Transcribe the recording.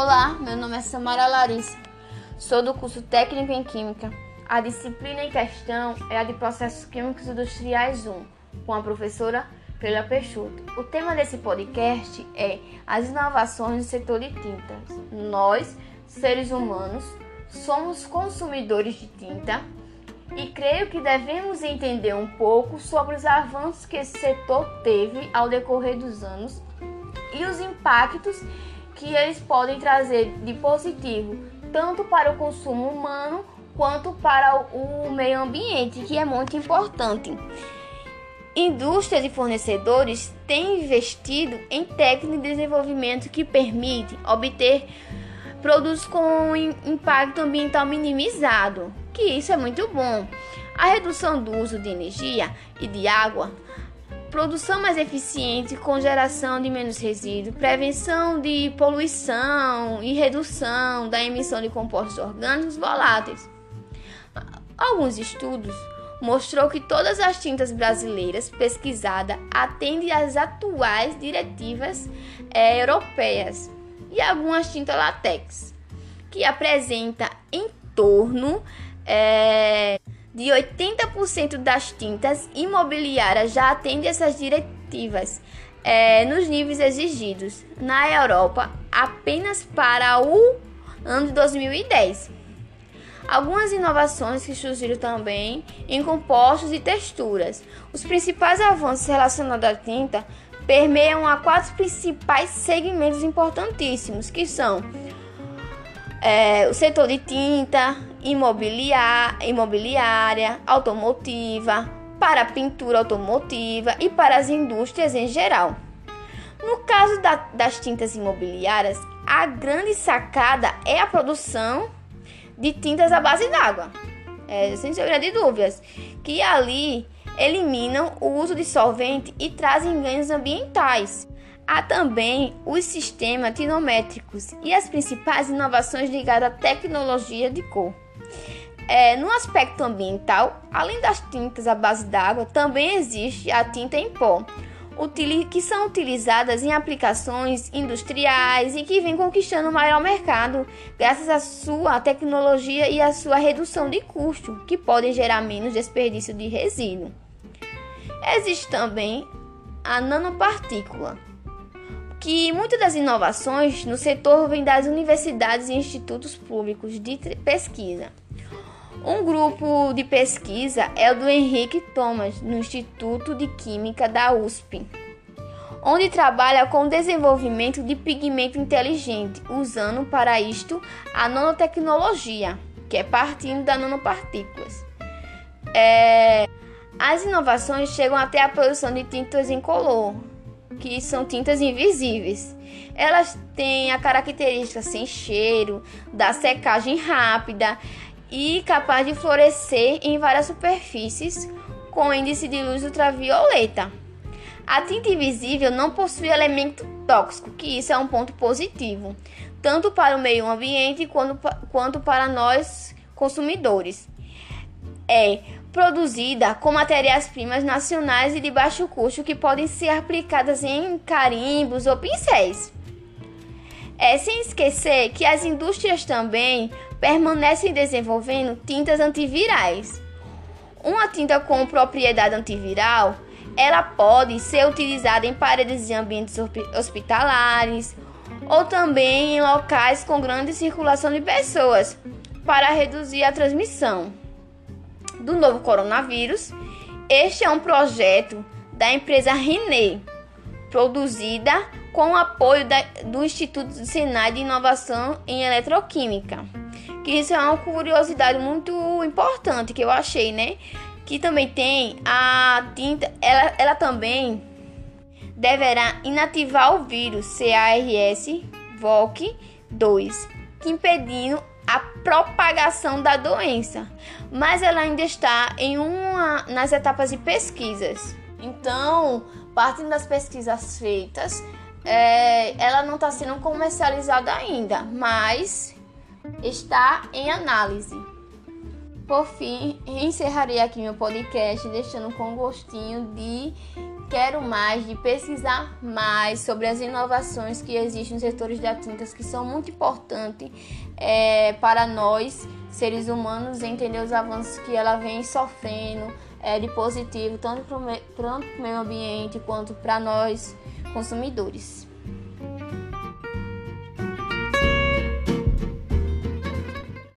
Olá, meu nome é Samara Larissa, sou do curso Técnico em Química. A disciplina em questão é a de Processos Químicos Industriais 1, com a professora Keila Peixoto. O tema desse podcast é as inovações no setor de tintas. Nós, seres humanos, somos consumidores de tinta e creio que devemos entender um pouco sobre os avanços que esse setor teve ao decorrer dos anos e os impactos que eles podem trazer de positivo, tanto para o consumo humano quanto para o meio ambiente, que é muito importante. Indústrias e fornecedores têm investido em técnicas de desenvolvimento que permitem obter produtos com impacto ambiental minimizado, que isso é muito bom. A redução do uso de energia e de água produção mais eficiente com geração de menos resíduos, prevenção de poluição e redução da emissão de compostos orgânicos voláteis. Alguns estudos mostrou que todas as tintas brasileiras pesquisadas atendem às atuais diretivas é, europeias e algumas tintas látex, que apresenta em torno é, de 80% das tintas imobiliárias já atendem essas diretivas é, nos níveis exigidos. Na Europa, apenas para o ano de 2010. Algumas inovações que surgiram também em compostos e texturas. Os principais avanços relacionados à tinta permeiam a quatro principais segmentos importantíssimos, que são é, o setor de tinta, imobiliária, automotiva, para a pintura automotiva e para as indústrias em geral. No caso da, das tintas imobiliárias, a grande sacada é a produção de tintas à base d'água, é, sem sombra de dúvidas, que ali eliminam o uso de solvente e trazem ganhos ambientais. Há também os sistemas tinométricos e as principais inovações ligadas à tecnologia de cor. É, no aspecto ambiental, além das tintas à base d'água, também existe a tinta em pó, que são utilizadas em aplicações industriais e que vem conquistando o maior mercado graças à sua tecnologia e à sua redução de custo, que podem gerar menos desperdício de resíduo. Existe também a nanopartícula, que muitas das inovações no setor vêm das universidades e institutos públicos de pesquisa. Um grupo de pesquisa é o do Henrique Thomas, no Instituto de Química da USP, onde trabalha com o desenvolvimento de pigmento inteligente, usando para isto a nanotecnologia, que é partindo das nanopartículas. É... As inovações chegam até a produção de tintas em color, que são tintas invisíveis. Elas têm a característica sem cheiro, da secagem rápida e capaz de florescer em várias superfícies com índice de luz ultravioleta. A tinta invisível não possui elemento tóxico, que isso é um ponto positivo, tanto para o meio ambiente quanto, quanto para nós consumidores. É produzida com matérias-primas nacionais e de baixo custo que podem ser aplicadas em carimbos ou pincéis. É sem esquecer que as indústrias também permanecem desenvolvendo tintas antivirais. Uma tinta com propriedade antiviral, ela pode ser utilizada em paredes de ambientes hospitalares ou também em locais com grande circulação de pessoas para reduzir a transmissão do novo coronavírus. Este é um projeto da empresa René, produzida com o apoio da, do Instituto Senai de Inovação em Eletroquímica. Que isso é uma curiosidade muito importante que eu achei, né? Que também tem a tinta, ela, ela também deverá inativar o vírus CARS-VOC2, que impedindo a propagação da doença, mas ela ainda está em uma nas etapas de pesquisas. Então, partindo das pesquisas feitas, é, ela não está sendo comercializada ainda, mas está em análise. Por fim, encerrarei aqui meu podcast deixando com gostinho de quero mais de pesquisar mais sobre as inovações que existem nos setores da tintas, que são muito importantes é, para nós, seres humanos, entender os avanços que ela vem sofrendo é, de positivo, tanto para o meio ambiente quanto para nós, consumidores.